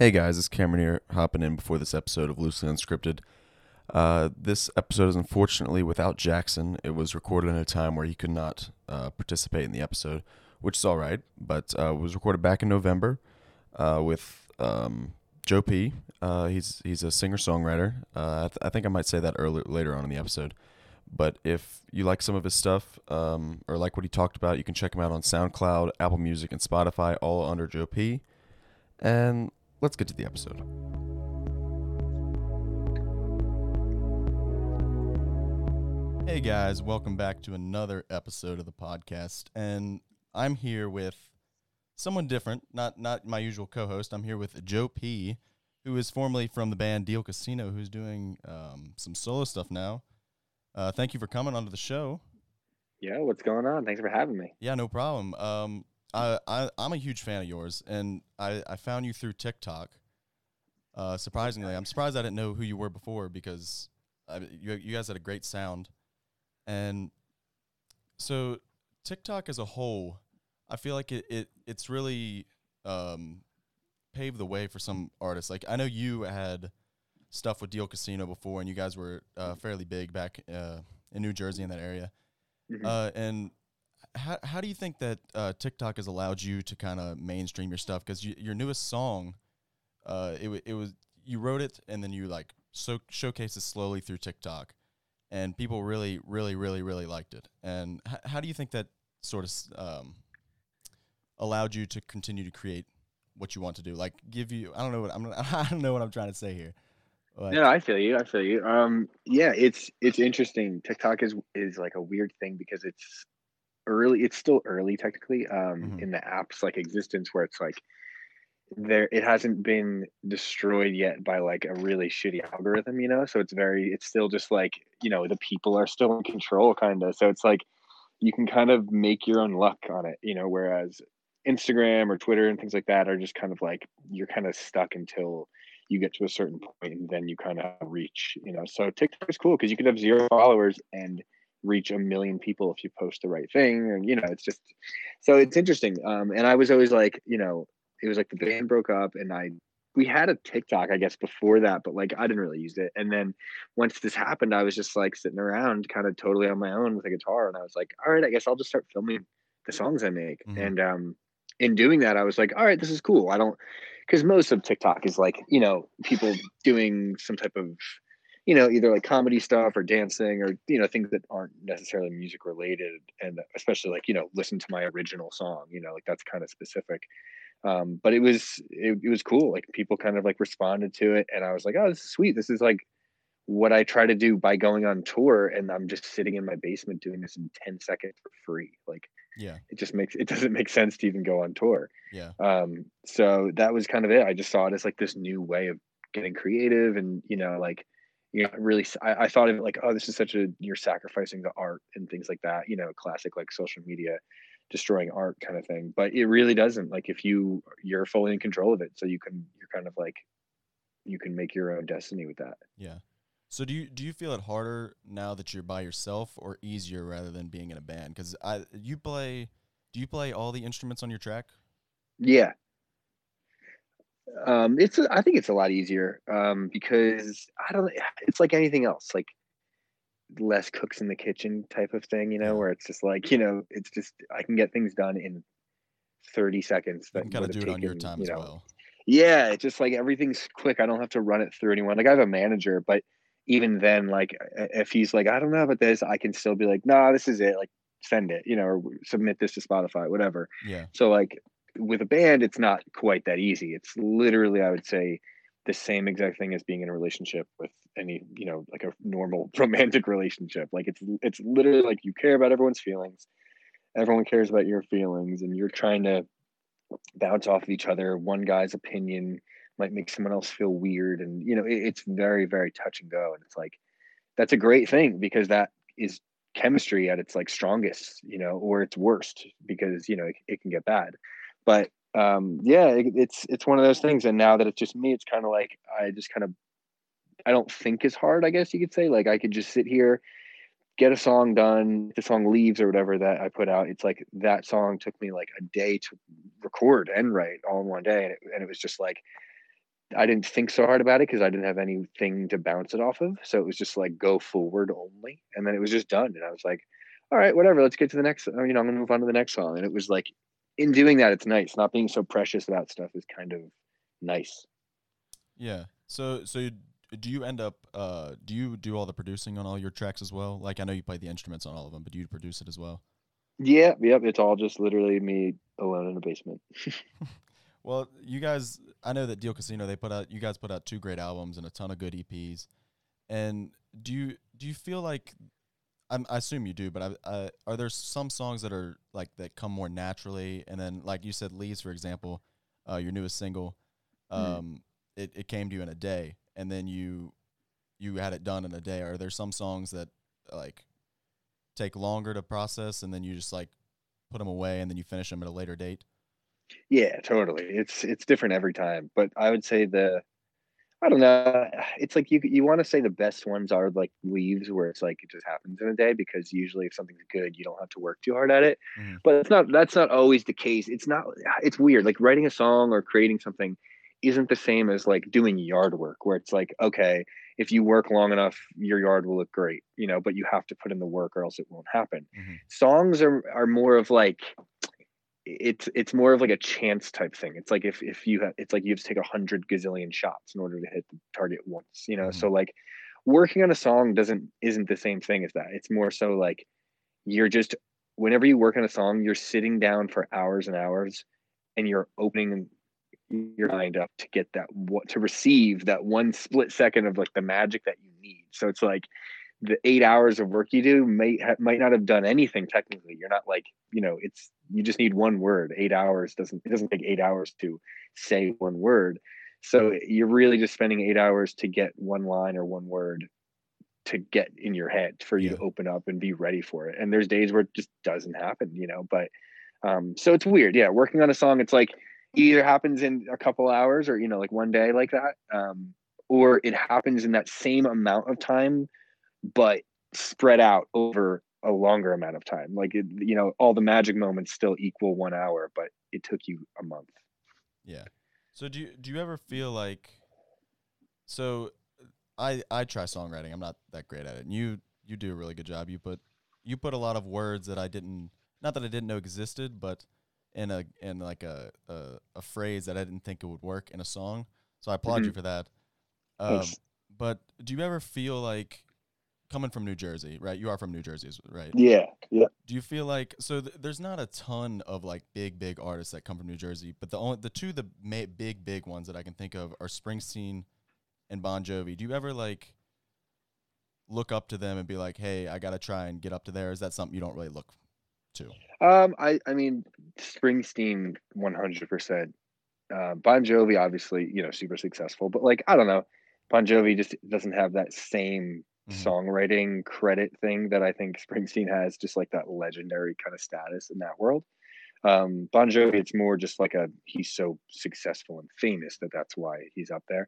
Hey guys, it's Cameron here, hopping in before this episode of Loosely Unscripted. Uh, this episode is unfortunately without Jackson. It was recorded in a time where he could not uh, participate in the episode, which is all right, but uh, was recorded back in November uh, with um, Joe P. Uh, he's he's a singer songwriter. Uh, I, th- I think I might say that earlier later on in the episode. But if you like some of his stuff um, or like what he talked about, you can check him out on SoundCloud, Apple Music, and Spotify, all under Joe P. And let's get to the episode. Hey guys, welcome back to another episode of the podcast. And I'm here with someone different, not not my usual co-host. I'm here with Joe P, who is formerly from the band Deal Casino, who's doing um, some solo stuff now. Uh, thank you for coming onto the show. Yeah, what's going on? Thanks for having me. Yeah, no problem. Um, I, I I'm a huge fan of yours, and I I found you through TikTok. Uh, surprisingly, I'm surprised I didn't know who you were before because I, you you guys had a great sound, and so TikTok as a whole, I feel like it, it it's really um, paved the way for some artists. Like I know you had stuff with Deal Casino before, and you guys were uh, fairly big back uh, in New Jersey in that area. Mhm. Uh, and how how do you think that uh, TikTok has allowed you to kind of mainstream your stuff? Because you, your newest song, uh, it it was you wrote it and then you like so showcased it slowly through TikTok, and people really really really really liked it. And h- how do you think that sort of um, allowed you to continue to create what you want to do? Like give you I don't know what I'm I don't know what I'm trying to say here. But, No, I feel you. I feel you. Um, yeah, it's it's interesting. TikTok is is like a weird thing because it's early. It's still early technically. Um, Mhm. in the app's like existence, where it's like there it hasn't been destroyed yet by like a really shitty algorithm, you know. So it's very. It's still just like you know the people are still in control, kind of. So it's like you can kind of make your own luck on it, you know. Whereas Instagram or Twitter and things like that are just kind of like you're kind of stuck until you get to a certain point and then you kind of reach, you know. So TikTok is cool because you could have zero followers and reach a million people if you post the right thing. And you know, it's just so it's interesting. Um, and I was always like, you know, it was like the band broke up and I we had a TikTok, I guess, before that, but like I didn't really use it. And then once this happened, I was just like sitting around kind of totally on my own with a guitar. And I was like, all right, I guess I'll just start filming the songs I make. Mhm. And um in doing that, I was like, all right, this is cool. I don't because most of TikTok is like, you know, people doing some type of, you know, either like comedy stuff or dancing or, you know, things that aren't necessarily music related. And especially like, you know, listen to my original song, you know, like that's kind of specific. Um, but it was, it, it was cool. Like people kind of like responded to it. And I was like, oh, this is sweet. This is like what I try to do by going on tour. And I'm just sitting in my basement doing this in 10 seconds for free. Like, yeah it just makes it doesn't make sense to even go on tour yeah um so that was kind of it i just saw it as like this new way of getting creative and you know like you know really I thought of it like oh this is such a you're sacrificing the art and things like that you know classic like social media destroying art kind of thing but it really doesn't like if you you're fully in control of it so you can you're kind of like you can make your own destiny with that Yeah. So do you do you feel it harder now that you're by yourself or easier rather than being in a band? Because I you play do you play all the instruments on your track? Yeah. Um, it's I think it's a lot easier um, because I don't. It's like anything else, like less cooks in the kitchen type of thing, you know, where it's just like you know, it's just I can get things done in thirty seconds. You That of would do have it on your time you as well. yeah, it's just like everything's quick. I don't have to run it through anyone. Like I have a manager, but even then, like if he's like, I don't know about this, I can still be like, nah, this is it. Like send it, you know, or submit this to Spotify, whatever. Yeah. So like with a band, it's not quite that easy. It's literally, I would say, the same exact thing as being in a relationship with any, you know, like a normal romantic relationship. Like it's it's literally like you care about everyone's feelings. Everyone cares about your feelings, and you're trying to bounce off of each other. One guy's opinion might make someone else feel weird, and you know, it, it's very, very touch and go. And it's like that's a great thing because that is chemistry at its like strongest, you know, or its worst because you know it, it can get bad. But um, yeah, it, it's it's one of those things. And now that it's just me, it's kind of like I just kind of I don't think as hard, I guess you could say. Like I could just sit here, get a song done, the song leaves or whatever that I put out. It's like that song took me like a day to record and write all in one day, and it, and it was just like I didn't think so hard about it because I didn't have anything to bounce it off of. So it was just like go forward only, and then it was just done. And I was like, all right, whatever. Let's get to the next. You know, I'm gonna move on to the next song. And it was like, in doing that, it's nice. Not being so precious about stuff is kind of nice. Yeah. So so you, do you end up uh do you do all the producing on all your tracks as well? Like I know you play the instruments on all of them, but do you produce it as well? Yeah, yep. It's all just literally me alone in a basement. well, you guys, I know that Deal Casino they put out you guys put out two great albums and a ton of good EPs. And do you do you feel like I'm, i assume you do, but I, I, are there some songs that are like that come more naturally? And then, like you said, Leaves, for example, uh, your newest single, mm-hmm. um, mm it, it came to you in a day, and then you you had it done in a day. Are there some songs that like take longer to process, and then you just like put them away, and then you finish them at a later date? Yeah, totally. It's it's different every time, but I would say the I don't know. It's like you you want to say the best ones are like leaves, where it's like it just happens in a day because usually if something's good, you don't have to work too hard at it. Mm-hmm. But it's not. That's not always the case. It's not. It's weird. Like writing a song or creating something isn't the same as like doing yard work, where it's like okay, if you work long enough, your yard will look great, you know. But you have to put in the work, or else it won't happen. Mm-hmm. Songs are are more of like it's it's more of like a chance type thing. It's like if if you have it's like you have to take a hundred gazillion shots in order to hit the target once, you know. Mm-hmm. So like working on a song doesn't isn't the same thing as that. It's more so like you're just whenever you work on a song, you're sitting down for hours and hours and you're opening your mind up to get that what to receive that one split second of like the magic that you need. So it's like the eight hours of work you do might might not have done anything technically. You're not like you know it's you just need one word. Eight hours doesn't it doesn't take eight hours to say one word. So you're really just spending eight hours to get one line or one word to get in your head for you yeah. to open up and be ready for it. And there's days where it just doesn't happen, you know. But um, so it's weird. Yeah, working on a song, it's like either happens in a couple hours or you know like one day like that, um, or it happens in that same amount of time but spread out over a longer amount of time. Like it, you know, all the magic moments still equal one hour, but it took you a month. Yeah. So do you do you ever feel like so I I try songwriting. I'm not that great at it. And you you do a really good job. You put you put a lot of words that I didn't not that I didn't know existed, but in a in like a a, a phrase that I didn't think it would work in a song. So I applaud mm-hmm. you for that. Um, but do you ever feel like coming from New Jersey, right? You are from New Jersey, right? Yeah, yeah. Do you feel like so? Th- there's not a ton of like big, big artists that come from New Jersey, but the only the two the ma- big, big ones that I can think of are Springsteen and Bon Jovi. Do you ever like look up to them and be like, "Hey, I gotta try and get up to there"? Is that something you don't really look to? Um, I I mean, Springsteen, one hundred percent. Uh, bon Jovi, obviously, you know, super successful, but like I don't know, Bon Jovi just doesn't have that same mm-hmm. songwriting credit thing that I think Springsteen has, just like that legendary kind of status in that world. Um, bon Jovi, it's more just like a he's so successful and famous that that's why he's up there.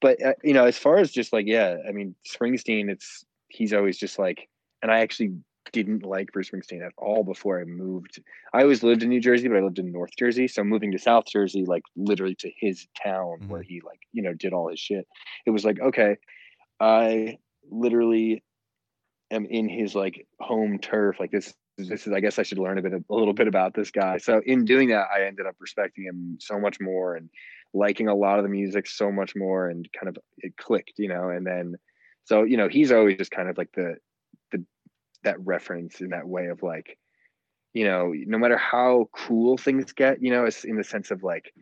But uh, you know, as far as just like yeah, I mean Springsteen, it's he's always just like, and I actually didn't like Bruce Springsteen at all before I moved. I always lived in New Jersey, but I lived in North Jersey. So moving to South Jersey, like literally to his town mm-hmm. where he like, you know, did all his shit. It was like, okay, I literally am in his like home turf. Like this, this is. I guess I should learn a bit, a little bit about this guy. So in doing that, I ended up respecting him so much more and liking a lot of the music so much more, and kind of it clicked, you know. And then, so you know, he's always just kind of like the the that reference in that way of like, you know, no matter how cool things get, you know, it's in the sense of like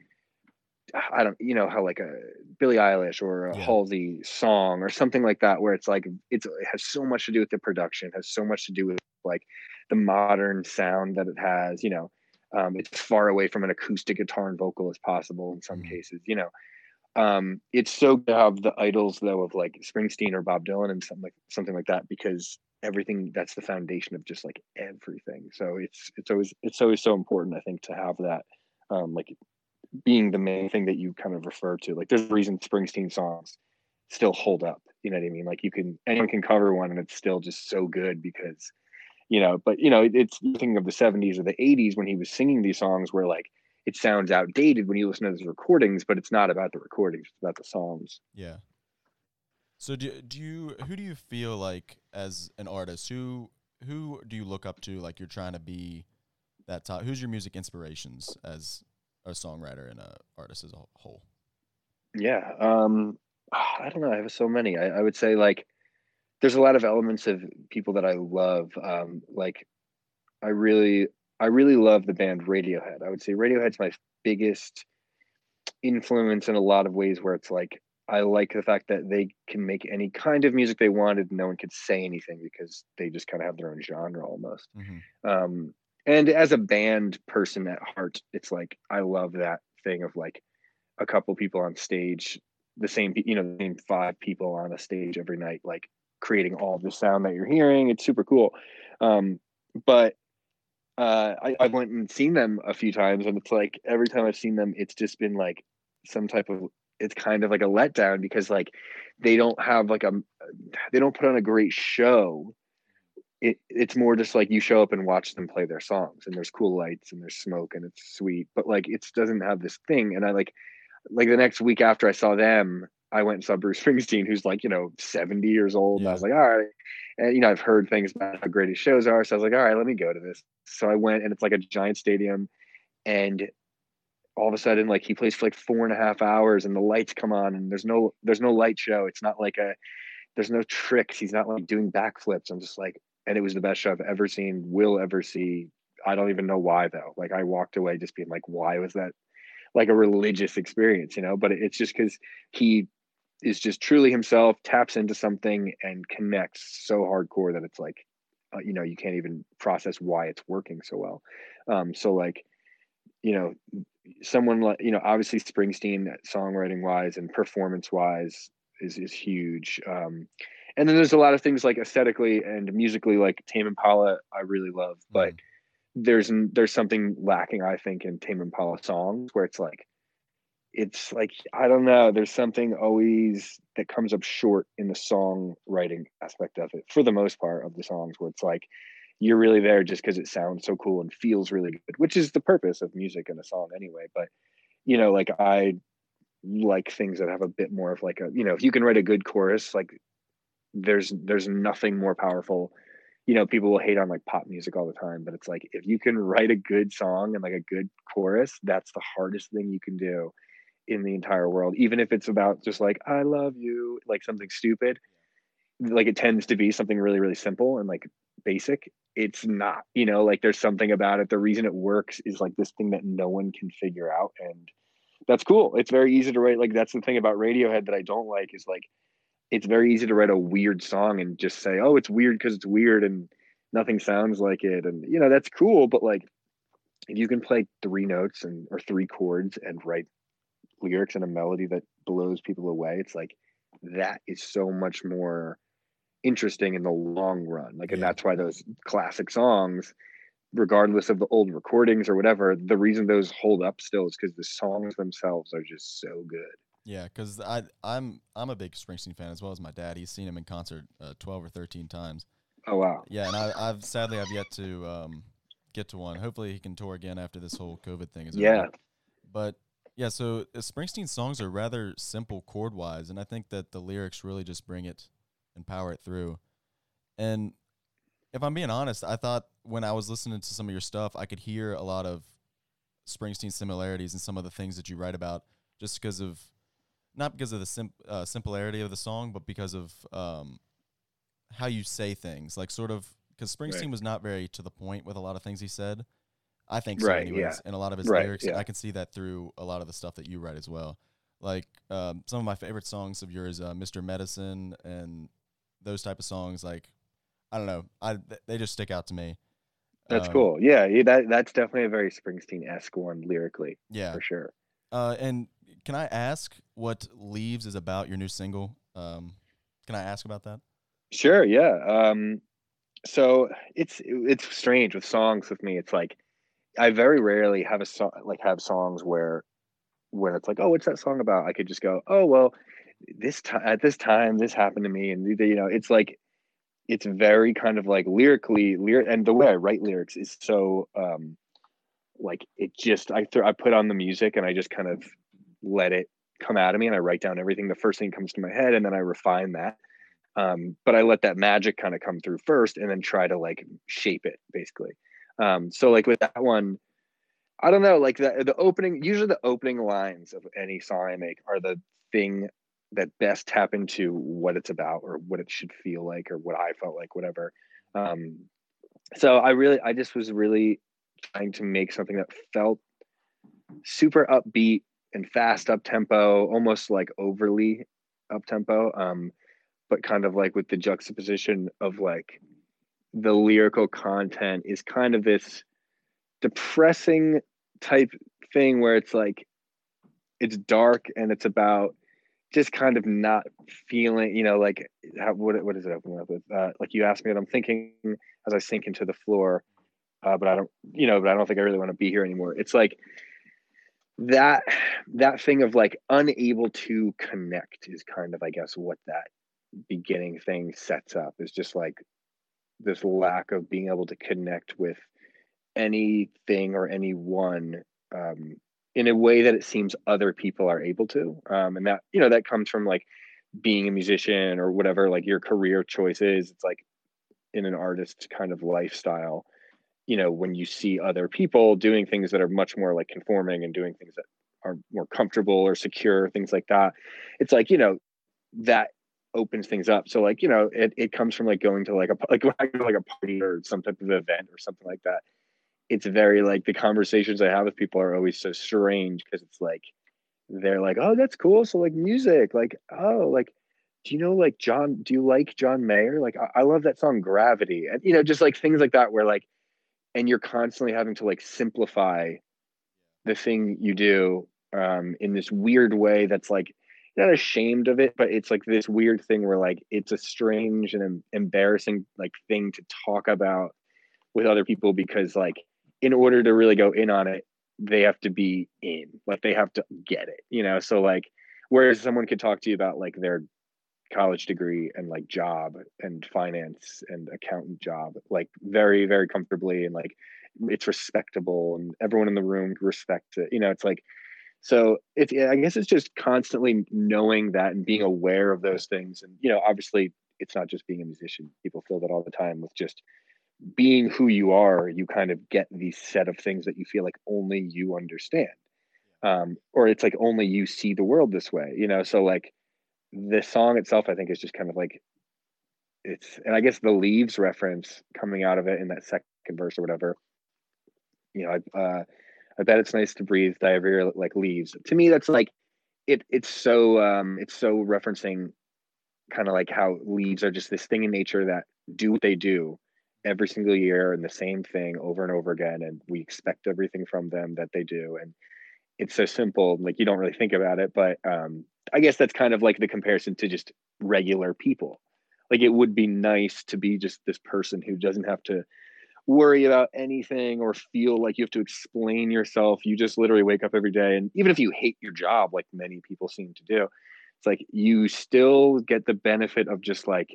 I don't, you know, how like a Billie Eilish or a yeah. Halsey song or something like that, where it's like it's it has so much to do with the production, has so much to do with like the modern sound that it has. You know, um, it's far away from an acoustic guitar and vocal as possible in some mm-hmm. cases. You know, um, it's so good to have the idols though of like Springsteen or Bob Dylan and something like something like that because everything that's the foundation of just like everything. So it's it's always it's always so important I think to have that um, like being the main thing that you kind of refer to. Like there's a reason Springsteen songs still hold up. You know what I mean? Like you can anyone can cover one and it's still just so good because you know, but you know, it's thinking of the 70s or the 80s when he was singing these songs where like it sounds outdated when you listen to those recordings, but it's not about the recordings, it's about the songs. Yeah. So do do you who do you feel like as an artist who who do you look up to like you're trying to be that top who's your music inspirations as a songwriter and a artist as a whole? Yeah. Um I don't know. I have so many. I, I would say like there's a lot of elements of people that I love. Um like I really I really love the band Radiohead. I would say Radiohead's my biggest influence in a lot of ways where it's like I like the fact that they can make any kind of music they wanted. No one could say anything because they just kind of have their own genre almost. Mm-hmm. Um, and as a band person at heart, it's like I love that thing of like a couple people on stage, the same, you know, the same five people on a stage every night, like creating all the sound that you're hearing. It's super cool. Um, but uh, I, I went and seen them a few times, and it's like every time I've seen them, it's just been like some type of it's kind of like a letdown because like they don't have like a they don't put on a great show it, it's more just like you show up and watch them play their songs and there's cool lights and there's smoke and it's sweet but like it doesn't have this thing and i like like the next week after i saw them i went and saw bruce springsteen who's like you know 70 years old yeah. and i was like all right and you know i've heard things about how great his shows are so i was like all right let me go to this so i went and it's like a giant stadium and all of a sudden like he plays for like four and a half hours and the lights come on and there's no there's no light show it's not like a there's no tricks he's not like doing backflips i'm just like and it was the best show i've ever seen will ever see. I don't even know why though. Like i walked away just being like why was that like a religious experience you know? But it's just because he is just truly himself taps into something and connects so hardcore that it's like uh, you know you can't even process why it's working so well. Um so like you know someone like you know obviously Springsteen songwriting wise and performance wise is is huge. Um, and then there's a lot of things like aesthetically and musically like Tame Impala I really love, but mm. there's there's something lacking I think in Tame Impala songs where it's like it's like I don't know there's something always that comes up short in the songwriting aspect of it for the most part of the songs where it's like you're really there just because it sounds so cool and feels really good, which is the purpose of music in a song anyway. But you know, like I like things that have a bit more of like a you know, if you can write a good chorus, like there's there's nothing more powerful. You know, people will hate on like pop music all the time, but it's like if you can write a good song and like a good chorus, that's the hardest thing you can do in the entire world. Even if it's about just like I love you, like something stupid. Like it tends to be something really, really simple and like basic it's not you know like there's something about it the reason it works is like this thing that no one can figure out and that's cool it's very easy to write like that's the thing about radiohead that i don't like is like it's very easy to write a weird song and just say oh it's weird because it's weird and nothing sounds like it and you know that's cool but like if you can play three notes and or three chords and write lyrics and a melody that blows people away it's like that is so much more interesting in the long run. Like, and that's why those classic songs, regardless of the old recordings or whatever, the reason those hold up still is because the songs themselves are just so good. Yeah, because I I'm I'm a big Springsteen fan as well as my dad. He's seen him in concert uh, twelve or thirteen times. Oh wow! Yeah, and I, I've sadly I've yet to um, get to one. Hopefully he can tour again after this whole COVID thing is yeah. Over. But yeah, so uh, Springsteen songs are rather simple chord wise, and I think that the lyrics really just bring it and power it through. And if I'm being honest, I thought when I was listening to some of your stuff, I could hear a lot of Springsteen similarities in some of the things that you write about, just because of not because of the sim- uh, simplicity of the song, but because of um, how you say things. Like sort of because Springsteen right. was not very to the point with a lot of things he said. I think so, right, anyways. Yeah. And a lot of his right, lyrics, yeah. I can see that through a lot of the stuff that you write as well. Like um, some of my favorite songs of yours, uh, "Mr. Medicine" and those type of songs, like I don't know, I they just stick out to me. That's um, cool. Yeah, that that's definitely a very Springsteen esque one lyrically. Yeah, for sure. Uh, and can I ask what "Leaves" is about? Your new single. Um, can I ask about that? Sure. Yeah. Um, so it's it's strange with songs with me. It's like I very rarely have a song like have songs where when it's like, oh, what's that song about? I could just go, oh, well, this time at this time this happened to me and you know it's like it's very kind of like lyrically lyric and the way i write lyrics is so um like it just I th- I put on the music and I just kind of let it come out of me and I write down everything the first thing comes to my head and then I refine that. Um, but I let that magic kind of come through first and then try to like shape it basically. Um, so like with that one, I don't know, like the the opening usually the opening lines of any song I make are the thing that best tap into what it's about or what it should feel like or what I felt like, whatever. Um, so I really I just was really trying to make something that felt super upbeat and fast up tempo, almost like overly up tempo. Um, but kind of like with the juxtaposition of like the lyrical content is kind of this depressing type thing where it's like it's dark and it's about just kind of not feeling, you know, like how, what what is it opening up with? Uh, like you asked me, and I'm thinking as I sink into the floor, uh, but I don't, you know, but I don't think I really want to be here anymore. It's like that that thing of like unable to connect is kind of, I guess, what that beginning thing sets up is just like this lack of being able to connect with anything or anyone um, in a way that it seems other people are able to. Um, and that you know that comes from like being a musician or whatever like your career choices. It's like in an artist kind of lifestyle you know when you see other people doing things that are much more like conforming and doing things that are more comfortable or secure things like that it's like you know that opens things up so like you know it, it comes from like going to like a like, like a party or some type of event or something like that it's very like the conversations I have with people are always so strange because it's like they're like, oh, that's cool. So like music, like oh, like do you know like John? Do you like John Mayer? Like I, I love that song Gravity, and you know just like things like that where like, and you're constantly having to like simplify the thing you do um, in this weird way that's like not ashamed of it, but it's like this weird thing where like it's a strange and embarrassing like thing to talk about with other people because like in order to really go in on it, they have to be in, like they have to get it, you know? So like, whereas someone could talk to you about like their college degree and like job and finance and accountant job, like very, very comfortably and like it's respectable and everyone in the room respects it, you know, it's like, so it's, I guess it's just constantly knowing that and being aware of those things. And, you know, obviously it's not just being a musician. People feel that all the time with just being who you are, you kind of get these set of things that you feel like only you understand. Um, or it's like only you see the world this way, you know? So like the song itself, I think is just kind of like it's, and I guess the leaves reference coming out of it in that second verse or whatever, you know, I, uh, I bet it's nice to breathe, diarrhea like leaves. To me, that's like, it, it's so, um, it's so referencing kind of like how leaves are just this thing in nature that do what they do every single year and the same thing over and over again and we expect everything from them that they do and it's so simple like you don't really think about it but um i guess that's kind of like the comparison to just regular people like it would be nice to be just this person who doesn't have to worry about anything or feel like you have to explain yourself you just literally wake up every day and even if you hate your job like many people seem to do it's like you still get the benefit of just like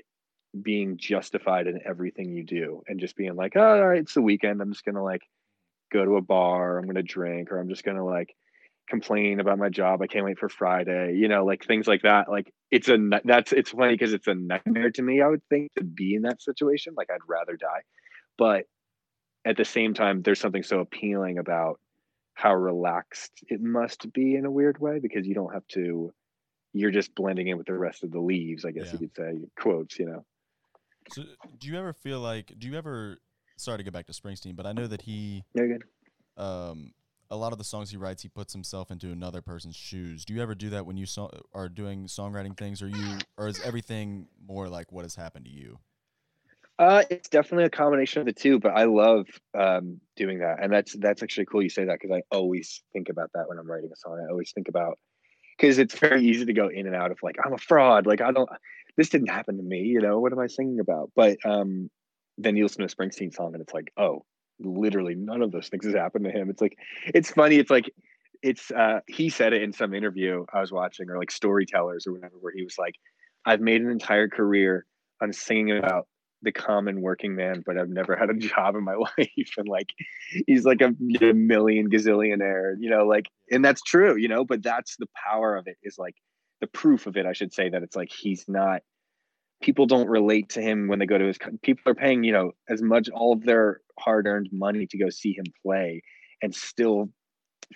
being justified in everything you do and just being like, oh, all right, it's the weekend. I'm just gonna like go to a bar, I'm gonna drink, or I'm just gonna like complain about my job. I can't wait for Friday, you know, like things like that. Like it's a that's it's funny because it's a nightmare to me, I would think, to be in that situation. Like I'd rather die. But at the same time, there's something so appealing about how relaxed it must be in a weird way because you don't have to you're just blending in with the rest of the leaves, I guess yeah. you could say, quotes, you know. So, do you ever feel like? Do you ever? Sorry to get back to Springsteen, but I know that he. You're good. Um, a lot of the songs he writes, he puts himself into another person's shoes. Do you ever do that when you so- are doing songwriting things, or you, or is everything more like what has happened to you? Uh, it's definitely a combination of the two, but I love um, doing that, and that's that's actually cool you say that because I always think about that when I'm writing a song. I always think about because it's very easy to go in and out of like I'm a fraud, like I don't this didn't happen to me, you know, what am I singing about? But um, then you listen to a Springsteen song and it's like, oh, literally none of those things has happened to him. It's like, it's funny. It's like, it's, uh, he said it in some interview I was watching or like storytellers or whatever, where he was like, I've made an entire career on singing about the common working man, but I've never had a job in my life. And like, he's like a, a million gazillionaire, you know, like, and that's true, you know, but that's the power of it is like the proof of it, I should say, that it's like he's not, people don't relate to him when they go to his, people are paying, you know, as much all of their hard earned money to go see him play and still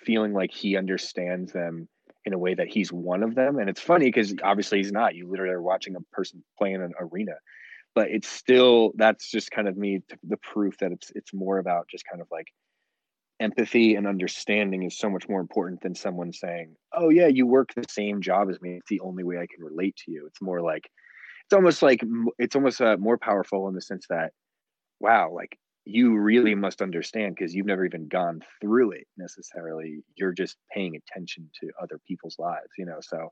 feeling like he understands them in a way that he's one of them. And it's funny because obviously he's not. You literally are watching a person play in an arena but it's still that's just kind of me the proof that it's it's more about just kind of like empathy and understanding is so much more important than someone saying oh yeah you work the same job as me it's the only way i can relate to you it's more like it's almost like it's almost uh, more powerful in the sense that wow like you really must understand because you've never even gone through it necessarily. You're just paying attention to other people's lives you know? So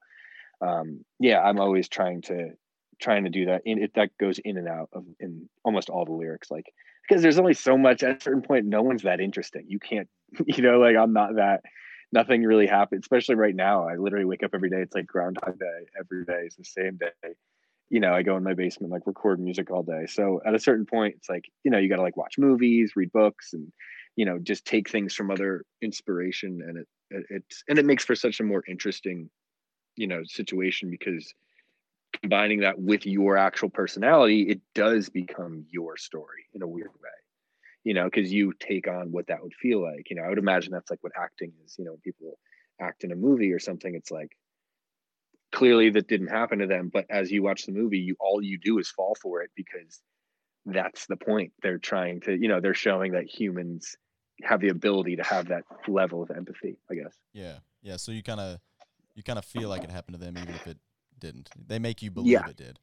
um yeah i'm always trying to trying to do that and it that goes in and out of in almost all the lyrics like because there's only so much at a certain point no one's that interesting. You can't you know like i'm not that nothing really happens especially right now. I literally wake up every day it's like groundhog day every day is the same day you know i go in my basement like record music all day so at a certain point it's like you know you got to like watch movies read books and you know just take things from other inspiration and it, it it's and it makes for such a more interesting you know situation because combining that with your actual personality, it does become your story in a weird way. You know, because you take on what that would feel like. You know, I would imagine that's like what acting is. You know, when people act in a movie or something, it's like clearly that didn't happen to them, but as you watch the movie, you all you do is fall for it because that's the point. They're trying to, you know, they're showing that humans have the ability to have that level of empathy, I guess. Yeah. Yeah. So you kind of you kind of feel like it happened to them even if it didn't. They make you believe yeah. it did.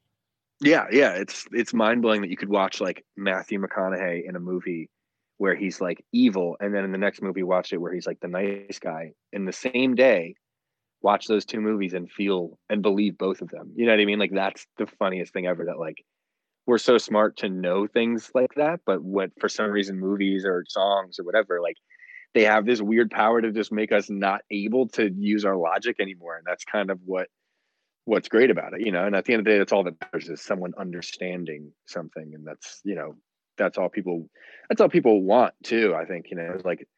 Yeah, yeah. It's it's mind blowing that you could watch like Matthew McConaughey in a movie where he's like evil, and then in the next movie watch it where he's like the nice guy. In the same day, watch those two movies and feel and believe both of them. You know what I mean? Like that's the funniest thing ever. That like we're so smart to know things like that, but what for some reason movies or songs or whatever like they have this weird power to just make us not able to use our logic anymore, and that's kind of what what's great about it, you know. And at the end of the day, that's all that matters is someone understanding something, and that's you know that's all people that's all people want too. I think you know like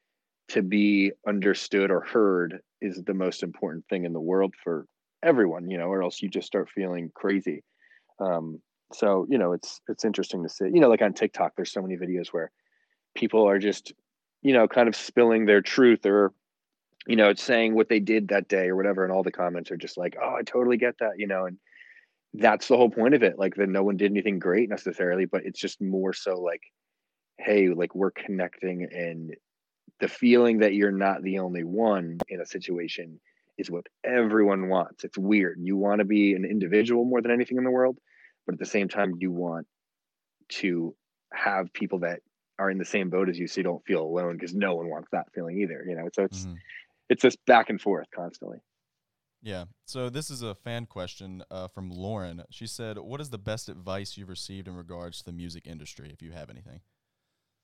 to be understood or heard is the most important thing in the world for everyone, you know, or else you just start feeling crazy. Um, so you know, it's it's interesting to see. You know, like on TikTok, there's so many videos where people are just you know kind of spilling their truth or you know, it's saying what they did that day or whatever, and all the comments are just like, "Oh, I totally get that," you know, and that's the whole point of it. Like that, no one did anything great necessarily, but it's just more so like, hey, like we're connecting, and the feeling that you're not the only one in a situation is what everyone wants. It's weird. You want to be an individual more than anything in the world, but at the same time, you want to have people that are in the same boat as you so you don't feel alone because no one wants that feeling either you know so it's mm-hmm it's this back and forth constantly. Yeah. So this is a fan question uh, from Lauren. She said, "What is the best advice you've received in regards to the music industry, if you have anything?"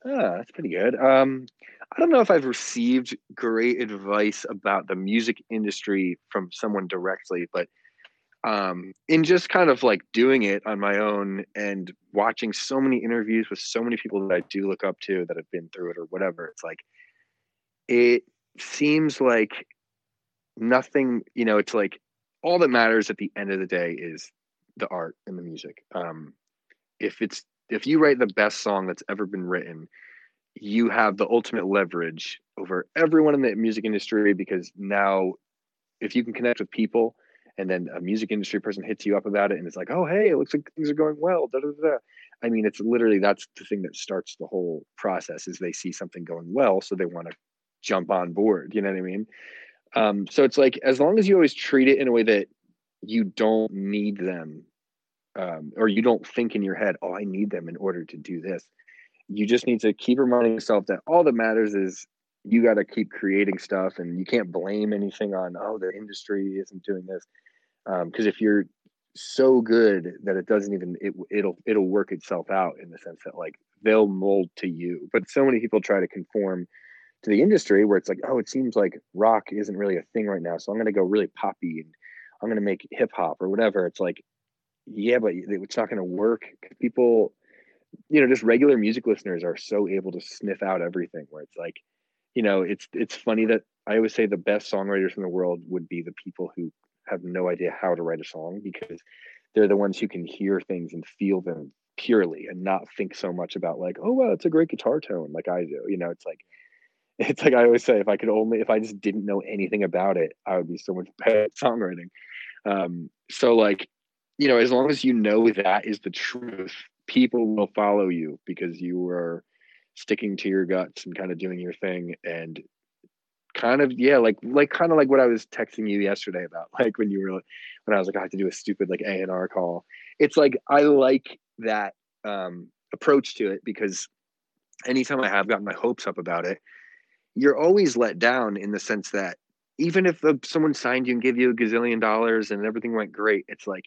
Ah, that's pretty good. Um, I don't know if I've received great advice about the music industry from someone directly, but um, in just kind of like doing it on my own and watching so many interviews with so many people that I do look up to that have been through it or whatever, it's like it seems like nothing, you know, it's like all that matters at the end of the day is the art and the music. Um, if it's if you write the best song that's ever been written, you have the ultimate leverage over everyone in the music industry because now if you can connect with people and then a music industry person hits you up about it and it's like, oh hey, it looks like things are going well. Da, da, da. I mean, it's literally that's the thing that starts the whole process is they see something going well, so they want to jump on board. You know what I mean? Um, so it's like as long as you always treat it in a way that you don't need them, um, or you don't think in your head, "Oh, I need them in order to do this." You just need to keep reminding yourself that all that matters is you got to keep creating stuff, and you can't blame anything on, "Oh, the industry isn't doing this," because um, if you're so good that it doesn't even it, it'll it'll work itself out in the sense that like they'll mold to you but so many people try to conform to the industry where it's like, oh, it seems like rock isn't really a thing right now. So I'm going to go really poppy and I'm going to make hip hop or whatever. It's like, yeah, but it's not going to work. People, you know just regular music listeners are so able to sniff out everything where it's like you know it's it's funny that i always say the best songwriters in the world would be the people who have no idea how to write a song because they're the ones who can hear things and feel them purely and not think so much about like oh well it's a great guitar tone like i do you know it's like it's like i always say if i could only if i just didn't know anything about it i would be so much better at songwriting um so like you know as long as you know that is the truth people will follow you because you are sticking to your guts and kind of doing your thing and kind of yeah like like kind of like what i was texting you yesterday about like when you were when i was like i have to do a stupid like a and r call. It's like i like that um approach to it because anytime i have gotten my hopes up about it you're always let down in the sense that even if someone signed you and gave you a gazillion dollars and everything went great it's like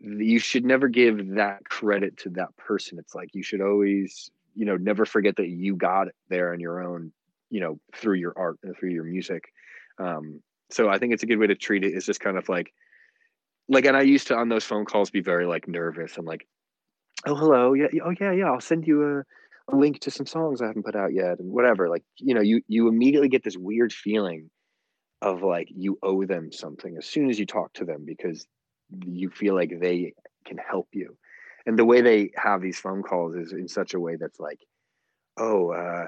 you should never give that credit to that person. It's like you should always, you know, never forget that you got there on your own, you know, through your art and through your music. Um, so I think it's a good way to treat it. It's just kind of like, like, and I used to on those phone calls be very like nervous. I'm like, oh hello, yeah, oh yeah, yeah, I'll send you a, a link to some songs I haven't put out yet, and whatever. Like, you know, you you immediately get this weird feeling of like you owe them something as soon as you talk to them because you feel like they can help you. And the way they have these phone calls is in such a way that's like oh uh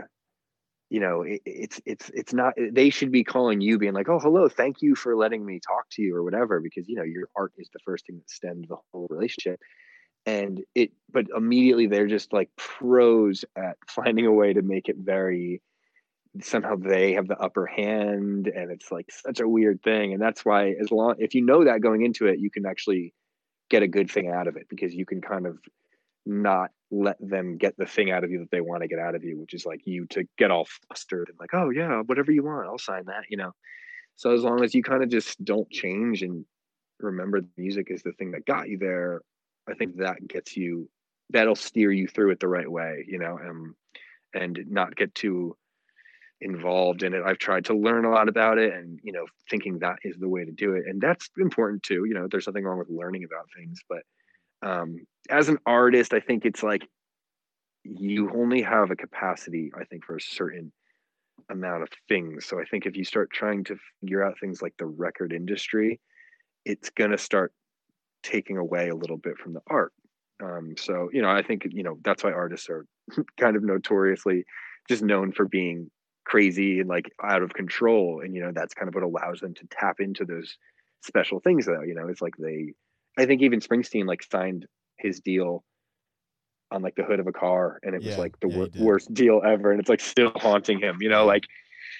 you know it, it's it's it's not they should be calling you being like oh hello thank you for letting me talk to you or whatever because you know your art is the first thing that stems the whole relationship. And it but immediately they're just like pros at finding a way to make it very somehow they have the upper hand and it's like such a weird thing and that's why as long if you know that going into it you can actually get a good thing out of it because you can kind of not let them get the thing out of you that they want to get out of you which is like you to get all flustered and like oh yeah whatever you want i'll sign that you know? So as long as you kind of just don't change and remember the music is the thing that got you there i think that gets you that'll steer you through it the right way you know um, and not get too involved in it. I've tried to learn a lot about it and, you know, thinking that is the way to do it. And that's important too. You know, there's nothing wrong with learning about things. But um, as an artist, I think it's like you only have a capacity, I think, for a certain amount of things. So I think if you start trying to figure out things like the record industry, it's going to start taking away a little bit from the art. Um, so, you know, I think, you know, that's why artists are kind of notoriously just known for being crazy and like out of control and you know that's kind of what allows them to tap into those special things though you know it's like they i think even springsteen like signed his deal on like the hood of a car and it yeah, was like the yeah, wor- worst deal ever and it's like still haunting him you know like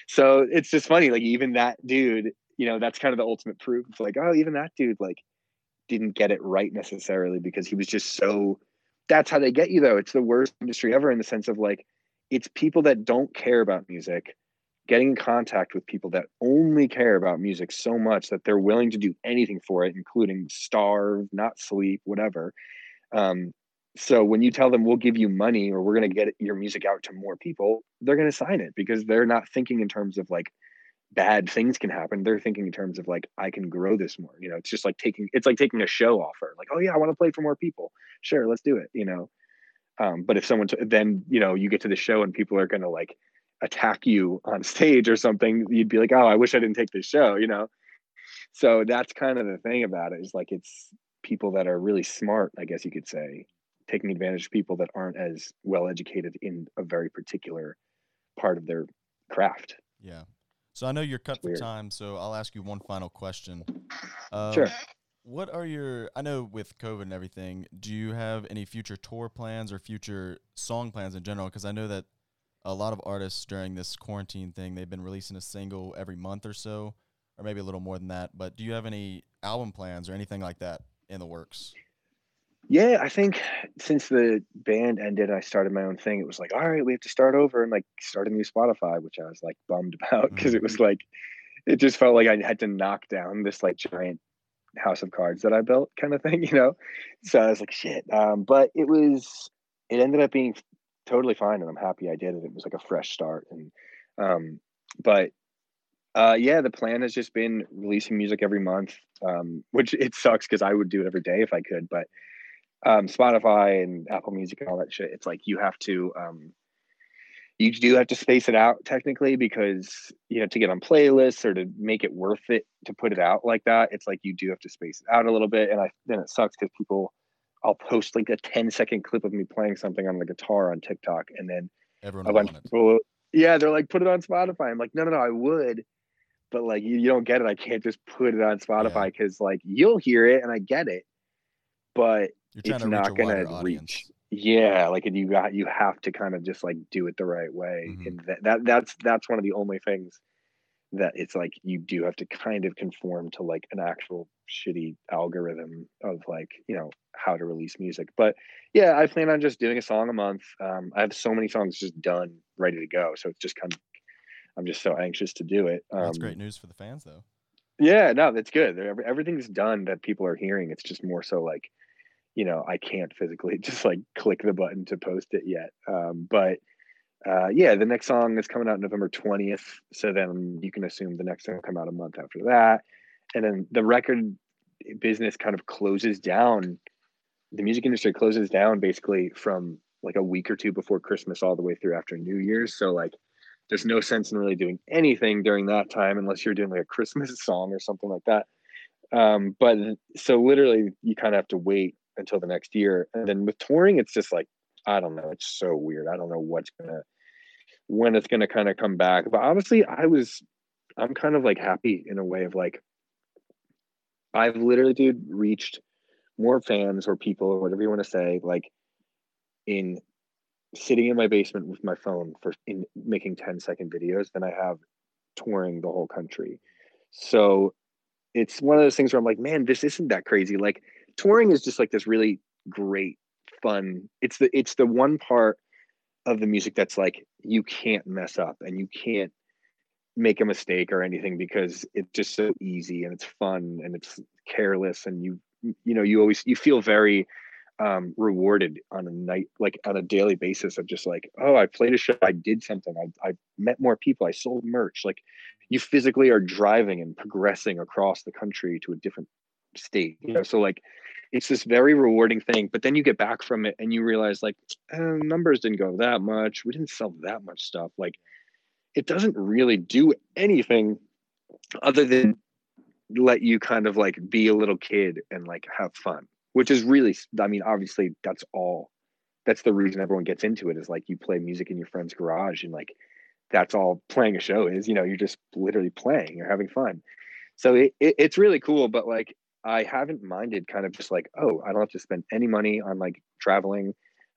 so it's just funny like even that dude you know that's kind of the ultimate proof it's like oh even that dude like didn't get it right necessarily because he was just so that's how they get you though it's the worst industry ever in the sense of like it's people that don't care about music getting in contact with people that only care about music so much that they're willing to do anything for it, including starve, not sleep, whatever. Um, so when you tell them we'll give you money or we're going to get your music out to more people, they're going to sign it because they're not thinking in terms of like bad things can happen. They're thinking in terms of like I can grow this more. You know, it's just like taking it's like taking a show offer. Like, oh yeah, I want to play for more people. Sure, let's do it. You know, um, but if someone t- then you know you get to the show and people are going to like attack you on stage or something, you'd be like, oh, I wish I didn't take this show, you know. So that's kind of the thing about it is like it's people that are really smart, I guess you could say, taking advantage of people that aren't as well educated in a very particular part of their craft. Yeah. So I know you're cut for time, so I'll ask you one final question. Um, sure. What are your? I know with COVID and everything, do you have any future tour plans or future song plans in general? Because I know that a lot of artists during this quarantine thing, they've been releasing a single every month or so, or maybe a little more than that. But do you have any album plans or anything like that in the works? Yeah, I think since the band ended, I started my own thing. It was like, all right, we have to start over and like start a new Spotify, which I was like bummed about because mm-hmm. it was like, it just felt like I had to knock down this like giant house of cards that I built kind of thing, you know? So I was like, shit. Um, but it was, it ended up being totally fine. And I'm happy I did it. It was like a fresh start. And, um, but, uh, yeah, the plan has just been releasing music every month, um, which it sucks because I would do it every day if I could, but um, Spotify and Apple Music and all that shit, it's like you have to um, you do have to space it out technically because you know to get on playlists or to make it worth it to put it out like that. It's like you do have to space it out a little bit. And i then it sucks because people i'll post like a 10 second clip of me playing something on the guitar on tiktok and then Everyone a bunch of people yeah they're like put it on spotify. I'm like no no no i would but like you, you don't get it. I can't just put it on spotify because like you'll hear it and i get it but it's to not gonna audience. Yeah like and you got you have to kind of just like do it the right way Mhm. and that, that that's that's one of the only things that it's like you do have to kind of conform to like an actual shitty algorithm of like you know how to release music but yeah i plan on just doing a song a month um, i have so many songs just done ready to go so it's just kind of i'm just so anxious to do it um, That's great news for the fans, though. yeah, no, that's good. Every- Everything's done that people are hearing. It's just more so like, you know, I can't physically just like click the button to post it yet. Um, but uh, yeah, the next song is coming out November 20th. So then you can assume the next song will come out a month after that. And then the record business kind of closes down. The music industry closes down basically from like a week or two before Christmas all the way through after New Year's. So like there's no sense in really doing anything during that time unless you're doing like a Christmas song or something like that. Um, but so literally you kind of have to wait until the next year. And then with touring, it's just like, I don't know, it's so weird. I don't know what's gonna when it's gonna kind of come back. But honestly, I was I'm kind of like happy in a way of like I've literally dude reached more fans or people or whatever you want to say, like in sitting in my basement with my phone for in making 10 second videos than I have touring the whole country. So it's one of those things where I'm like, man, this isn't that crazy. Like touring is just like this really great fun. It's the it's the one part of the music that's like you can't mess up and you can't make a mistake or anything because it's just so easy and it's fun and it's careless and you you know you always you feel very um rewarded on a night like on a daily basis of just like oh i played a show i did something i, I met more people i sold merch like you physically are driving and progressing across the country to a different state you know? So like it's this very rewarding thing but then you get back from it and you realize like eh, numbers didn't go that much. We didn't sell that much stuff. Like it doesn't really do anything other than let you kind of like be a little kid and like have fun which is really i mean obviously that's all that's the reason everyone gets into it is like you play music in your friend's garage and like that's all playing a show is you know you're just literally playing you're having fun. So it, it, it's really cool but like i haven't minded kind of just like oh i don't have to spend any money on like traveling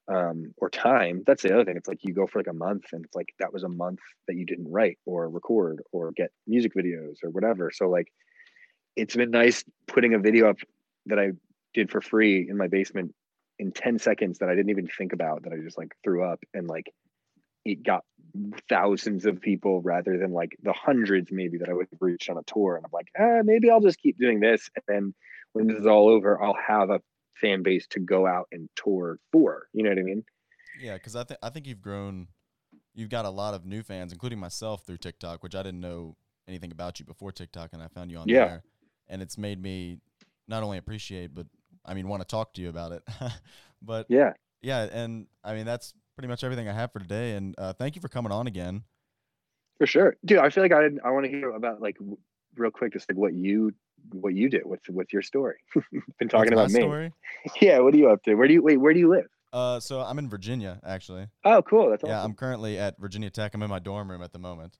um or time. That's the other thing it's like you go for like a month and it's like that was a month that you didn't write or record or get music videos or whatever. So like it's been nice putting a video up that i did for free in my basement in 10 seconds that i didn't even think about that i just like threw up and like it got thousands of people rather than like the hundreds maybe that i would have reached on a tour and i'm like ah, maybe i'll just keep doing this and then when this is all over i'll have a fan base to go out and tour for you know what i mean Yeah, because I think I think you've grown. You've got a lot of new fans, including myself, through TikTok, which I didn't know anything about you before TikTok, and I found you on Yeah. there, and it's made me not only appreciate, but I mean, want to talk to you about it. but yeah yeah, and I mean that's pretty much everything I have for today. And uh, thank you for coming on again. for sure dude i feel like i i want to hear about like real quick just like what you what you did with with your story been talking about me story? yeah what are you up to where do you wait where do you live Uh, so I'm in Virginia, actually. oh cool that's Yeah. I'm currently at Virginia Tech. I'm in my dorm room at the moment.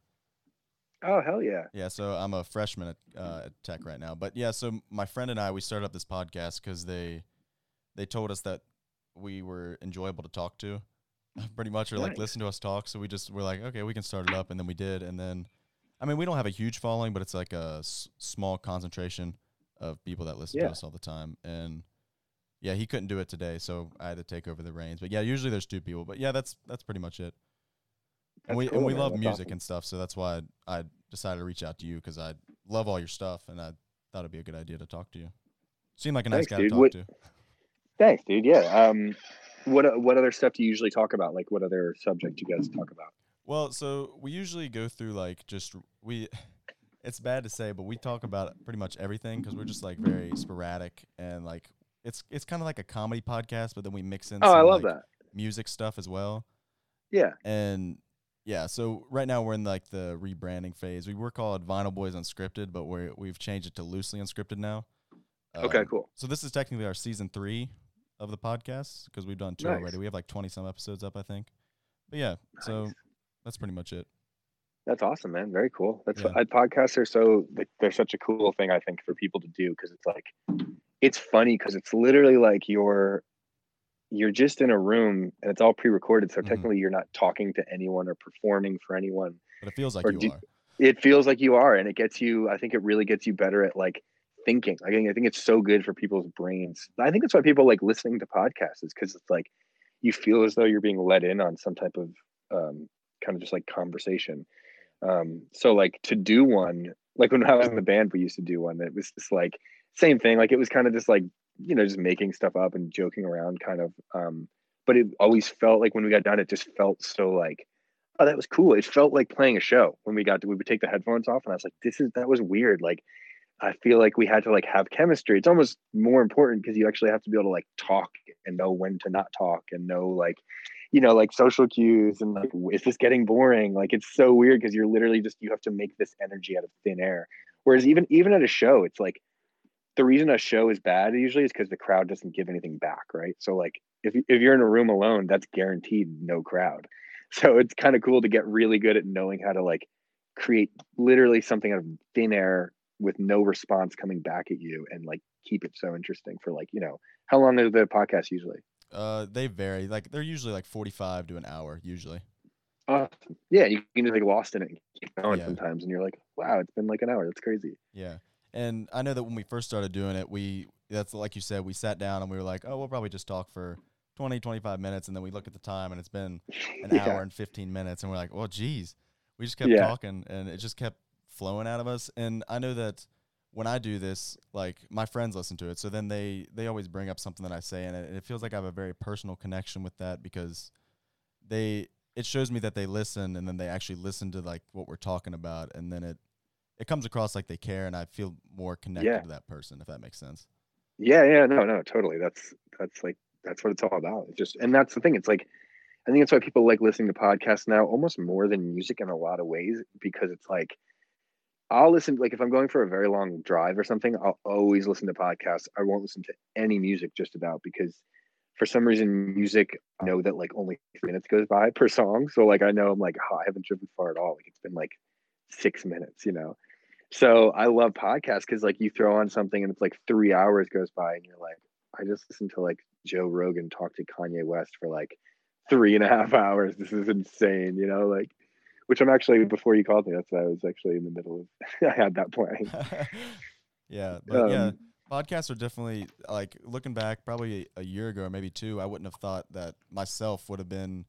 oh hell yeah Yeah, so I'm a freshman at, uh, at Tech right now. But yeah, so my friend and I we started up this podcast because they they told us that we were enjoyable to talk to, pretty much, or like Nice. listen to us talk. So we just we're like, okay, we can start it up, and then we did, and then, I mean, we don't have a huge following, but it's like a s- small concentration of people that listen Yeah. to us all the time, and yeah, he couldn't do it today, so I had to take over the reins. But yeah, usually there's two people, but yeah, that's that's pretty much it. And we cool, and we man. love That's music awesome. and stuff, so that's why I, I decided to reach out to you because I love all your stuff, and I thought it'd be a good idea to talk to you. Seemed like a nice Thanks, guy dude. to talk What- to. Thanks, dude. Yeah. Um, what what other stuff do you usually talk about? Like, what other subject you guys talk about? Well, so we usually go through like just we. It's bad to say, but we talk about pretty much everything because we're just like very sporadic and like it's it's kind of like a comedy podcast, but then we mix in Oh, some I love like, that. music stuff as well. Yeah. And yeah, so right now we're in like the rebranding phase. We were called Vinyl Boys Unscripted, but we're we've changed it to Loosely Unscripted now. Okay, Um, cool. So this is technically our season three of the podcast because we've done two Nice. already. We have like twenty some episodes up, I think. But yeah, so that's pretty much it. That's awesome, man. Very cool. That's Yeah. I, podcasts are so like, they're such a cool thing I think for people to do because it's like it's funny because it's literally like you're you're just in a room and it's all pre-recorded, so Mhm. technically you're not talking to anyone or performing for anyone. But it feels like you do- are. It feels like you are, and it gets you. I think it really gets you better at like thinking. I think I think it's so good for people's brains. I think that's why people like listening to podcasts is because it's like you feel as though you're being let in on some type of um, kind of just like conversation. Um, so like to do one, like when I was in the band, we used to do one that was just like same thing. Like it was kind of just like you know just making stuff up and joking around, kind of. Um, but it always felt like when we got done, it just felt so like oh that was cool. It felt like playing a show when we got to we would take the headphones off and I was like this is that was weird. Like I feel like we had to like have chemistry. It's almost more important because you actually have to be able to like talk and know when to not talk and know like you know like social cues and like is this getting boring? Like it's so weird because you're literally just you have to make this energy out of thin air. Whereas even even at a show it's like the reason a show is bad usually is because the crowd doesn't give anything back right? So like if, if you're in a room alone that's guaranteed no crowd. So it's kind of cool to get really good at knowing how to like create literally something out of thin air with no response coming back at you and like keep it so interesting for like you know how long are the podcasts usually Uh, they vary. Like they're usually like forty-five to an hour usually. Awesome. Yeah, you can just like lost in it and keep going Yeah. sometimes, and you're like, wow, it's been like an hour. That's crazy. Yeah. And I know that when we first started doing it, we that's like you said, we sat down and we were like, oh, we'll probably just talk for 20, 25 minutes, and then we look at the time and it's been an yeah. hour and 15 minutes and we're like well geez we just kept Yeah. talking and it just kept flowing out of us and i know that when i do this like my friends listen to it so then they they always bring up something that i say and it, and it feels like i have a very personal connection with that because they it shows me that they listen and then they actually listen to like what we're talking about and then it it comes across like they care and i feel more connected Yeah. to that person if that makes sense Yeah, yeah, no, no, totally. That's that's like that's what it's all about. It's just and that's the thing. It's like I think it's why people like listening to podcasts now almost more than music in a lot of ways because it's like I'll listen like if I'm going for a very long drive or something, I'll always listen to podcasts. I won't listen to any music just about because for some reason music I know that like only three minutes goes by per song. So like I know I'm like, oh, I haven't driven far at all. Like it's been like six minutes, you know. So I love podcasts because like you throw on something and it's like three hours goes by and you're like, I just listened to like Joe Rogan talk to Kanye West for like three and a half hours. This is insane, you know, like which I'm actually before you called me, that's I was actually in the middle of I had that playing. yeah but yeah Um, podcasts are definitely like looking back probably a year ago or maybe two i wouldn't have thought that myself would have been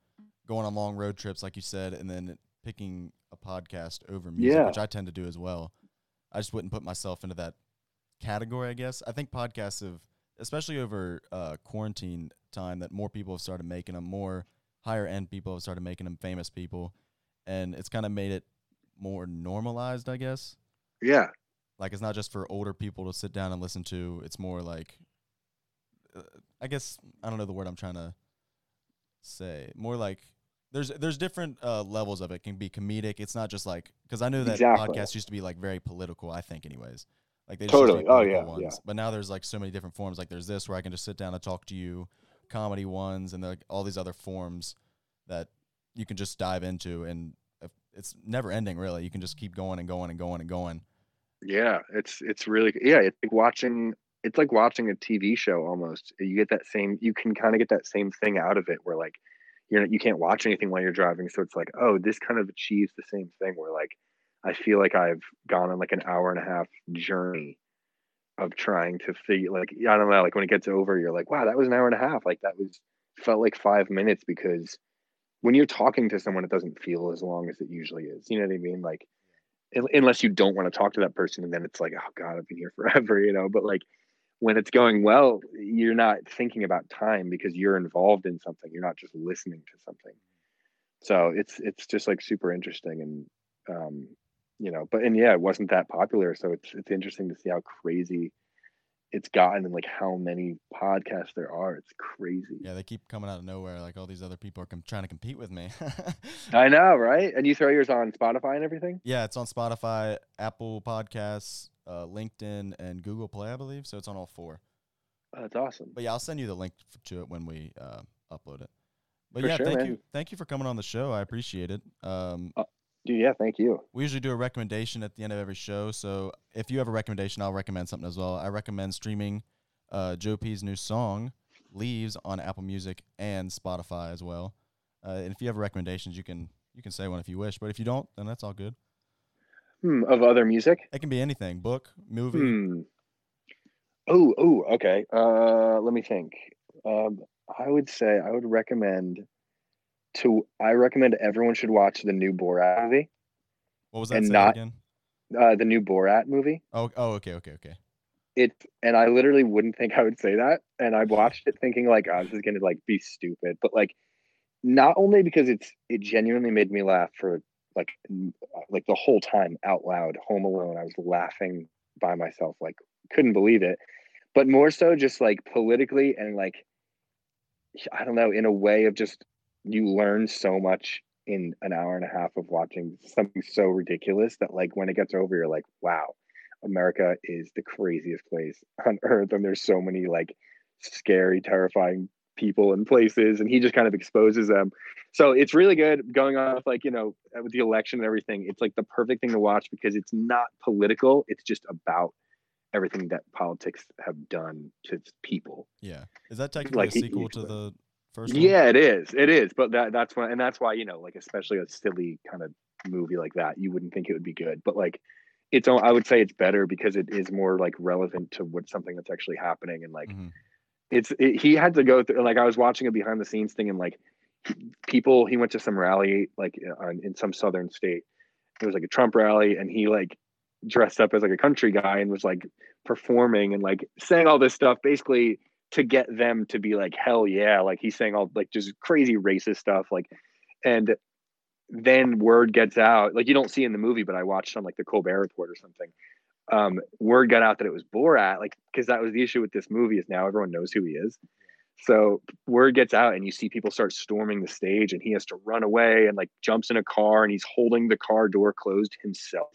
going on long road trips like you said and then picking a podcast over music Yeah. which i tend to do as well i just wouldn't put myself into that category i guess i think podcasts have especially over uh, quarantine time that more people have started making them more higher end people have started making them famous people and it's kind of made it more normalized i guess Yeah. like it's not just for older people to sit down and listen to. It's more like, uh, I guess I don't know the word I'm trying to say. More like there's there's different uh, levels of it. it. Can be comedic. It's not just like because I know that Exactly. podcasts used to be like very political. I think anyways. Like they just used to be Totally. Oh, yeah, yeah. But now there's like so many different forms. Like there's this where I can just sit down and talk to you, comedy ones, and like all these other forms that you can just dive into, and uh, it's never ending really. You can just keep going and going and going and going. Yeah. It's it's really yeah, it's like watching it's like watching a TV show almost. You get that same you can kind of get that same thing out of it where like you're not, you can't watch anything while you're driving. So it's like, oh, this kind of achieves the same thing where like I feel like I've gone on like an hour and a half journey of trying to figure like I don't know, like when it gets over, you're like, wow, that was an hour and a half. Like that was felt like five minutes because when you're talking to someone, it doesn't feel as long as it usually is. You know what I mean? Like unless you don't want to talk to that person, and then it's like, oh god, I've been here forever, you know. But like when it's going well, you're not thinking about time because you're involved in something. You're not just listening to something. So it's it's just like super interesting and um, you know, but and yeah, it wasn't that popular. So it's it's interesting to see how crazy it's gotten and like how many podcasts there are. It's crazy. Yeah, they keep coming out of nowhere. Like all these other people are com- trying to compete with me. I know, right? And you throw yours on Spotify and everything. yeah, it's on Spotify, Apple Podcasts, uh, LinkedIn, and Google Play, I believe. So it's on all four. Oh, that's awesome. But yeah, I'll send you the link f- to it when we uh, upload it. But For yeah, sure, thank man. you, thank you for coming on the show. I appreciate it. Um, Dude, yeah, thank you. we usually do a recommendation at the end of every show. So if you have a recommendation, I'll recommend something as well. I recommend streaming uh, Joe P's new song, Leaves, on Apple Music and Spotify as well. Uh, and if you have recommendations, you can you can say one if you wish. But if you don't, then that's all good. Hmm, of other music. It can be anything: book, movie. Hmm. Oh, oh, okay. Uh, let me think. Um, I would say I would recommend to. I recommend everyone should watch the new Borat movie. What was that and not- again? Uh, the new Borat movie. Oh, oh, okay, okay, okay. It and I literally wouldn't think I would say that, and I watched it thinking like, "Oh, this is gonna like be stupid," but like, not only because it's it genuinely made me laugh for like like the whole time out loud. Home Alone, I was laughing by myself, like couldn't believe it, but more so just like politically and like I don't know, in a way of just you learn so much in an hour and a half of watching something so ridiculous that like when it gets over, you're like, wow, America is the craziest place on earth, and there's so many like scary, terrifying people and places, and he just kind of exposes them. So it's really good going off like you know with the election and everything. It's like the perfect thing to watch because it's not political. It's just about everything that politics have done to people. Yeah, is that technically Like, a he- sequel he- to the first one? Yeah, it is. It is. But that that's why and that's why, you know, like especially a silly kind of movie like that, you wouldn't think it would be good. But like it's i would say it's better because it is more like relevant to what something that's actually happening and like Mhm. it's it, he had to go through like I was watching a behind the scenes thing and like people he went to some rally like uh, in some southern state. It was like a Trump rally and he like dressed up as like a country guy and was like performing and like saying all this stuff basically to get them to be like hell yeah like he's saying all like just crazy racist stuff like and then word gets out like you don't see in the movie but i watched on like the colbert report or something um word got out that it was borat like because that was the issue with this movie is now everyone knows who he is. So word gets out and you see people start storming the stage and he has to run away and like jumps in a car and he's holding the car door closed himself.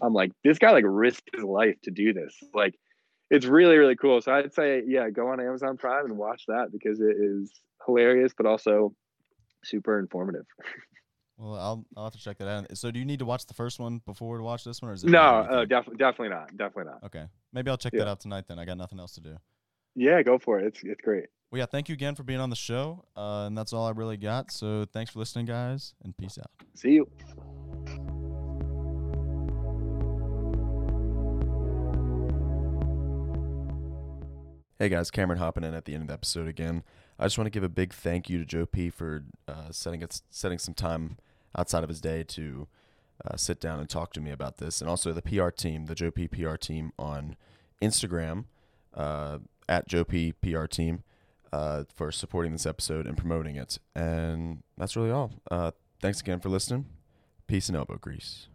I'm like this guy like risked his life to do this like it's really really cool so i'd say yeah go on amazon prime and watch that because it is hilarious but also super informative Well, I'll I'll have to check that out. So, do you need to watch the first one before to watch this one, or is it? no uh, definitely definitely not definitely not okay, maybe I'll check Yeah. that out tonight. Then I got nothing else to do. yeah go for it it's it's great Well, yeah, thank you again for being on the show, uh, and that's all I really got. So, thanks for listening, guys, and peace out. see you Hey guys, Cameron hopping in at the end of the episode again. I just want to give a big thank you to Joe P for uh, setting it, setting some time outside of his day to uh, sit down and talk to me about this, and also the PR team, the Joe P PR team on Instagram uh, at Joe P PR team uh, for supporting this episode and promoting it. And that's really all. Uh, thanks again for listening. Peace and elbow grease.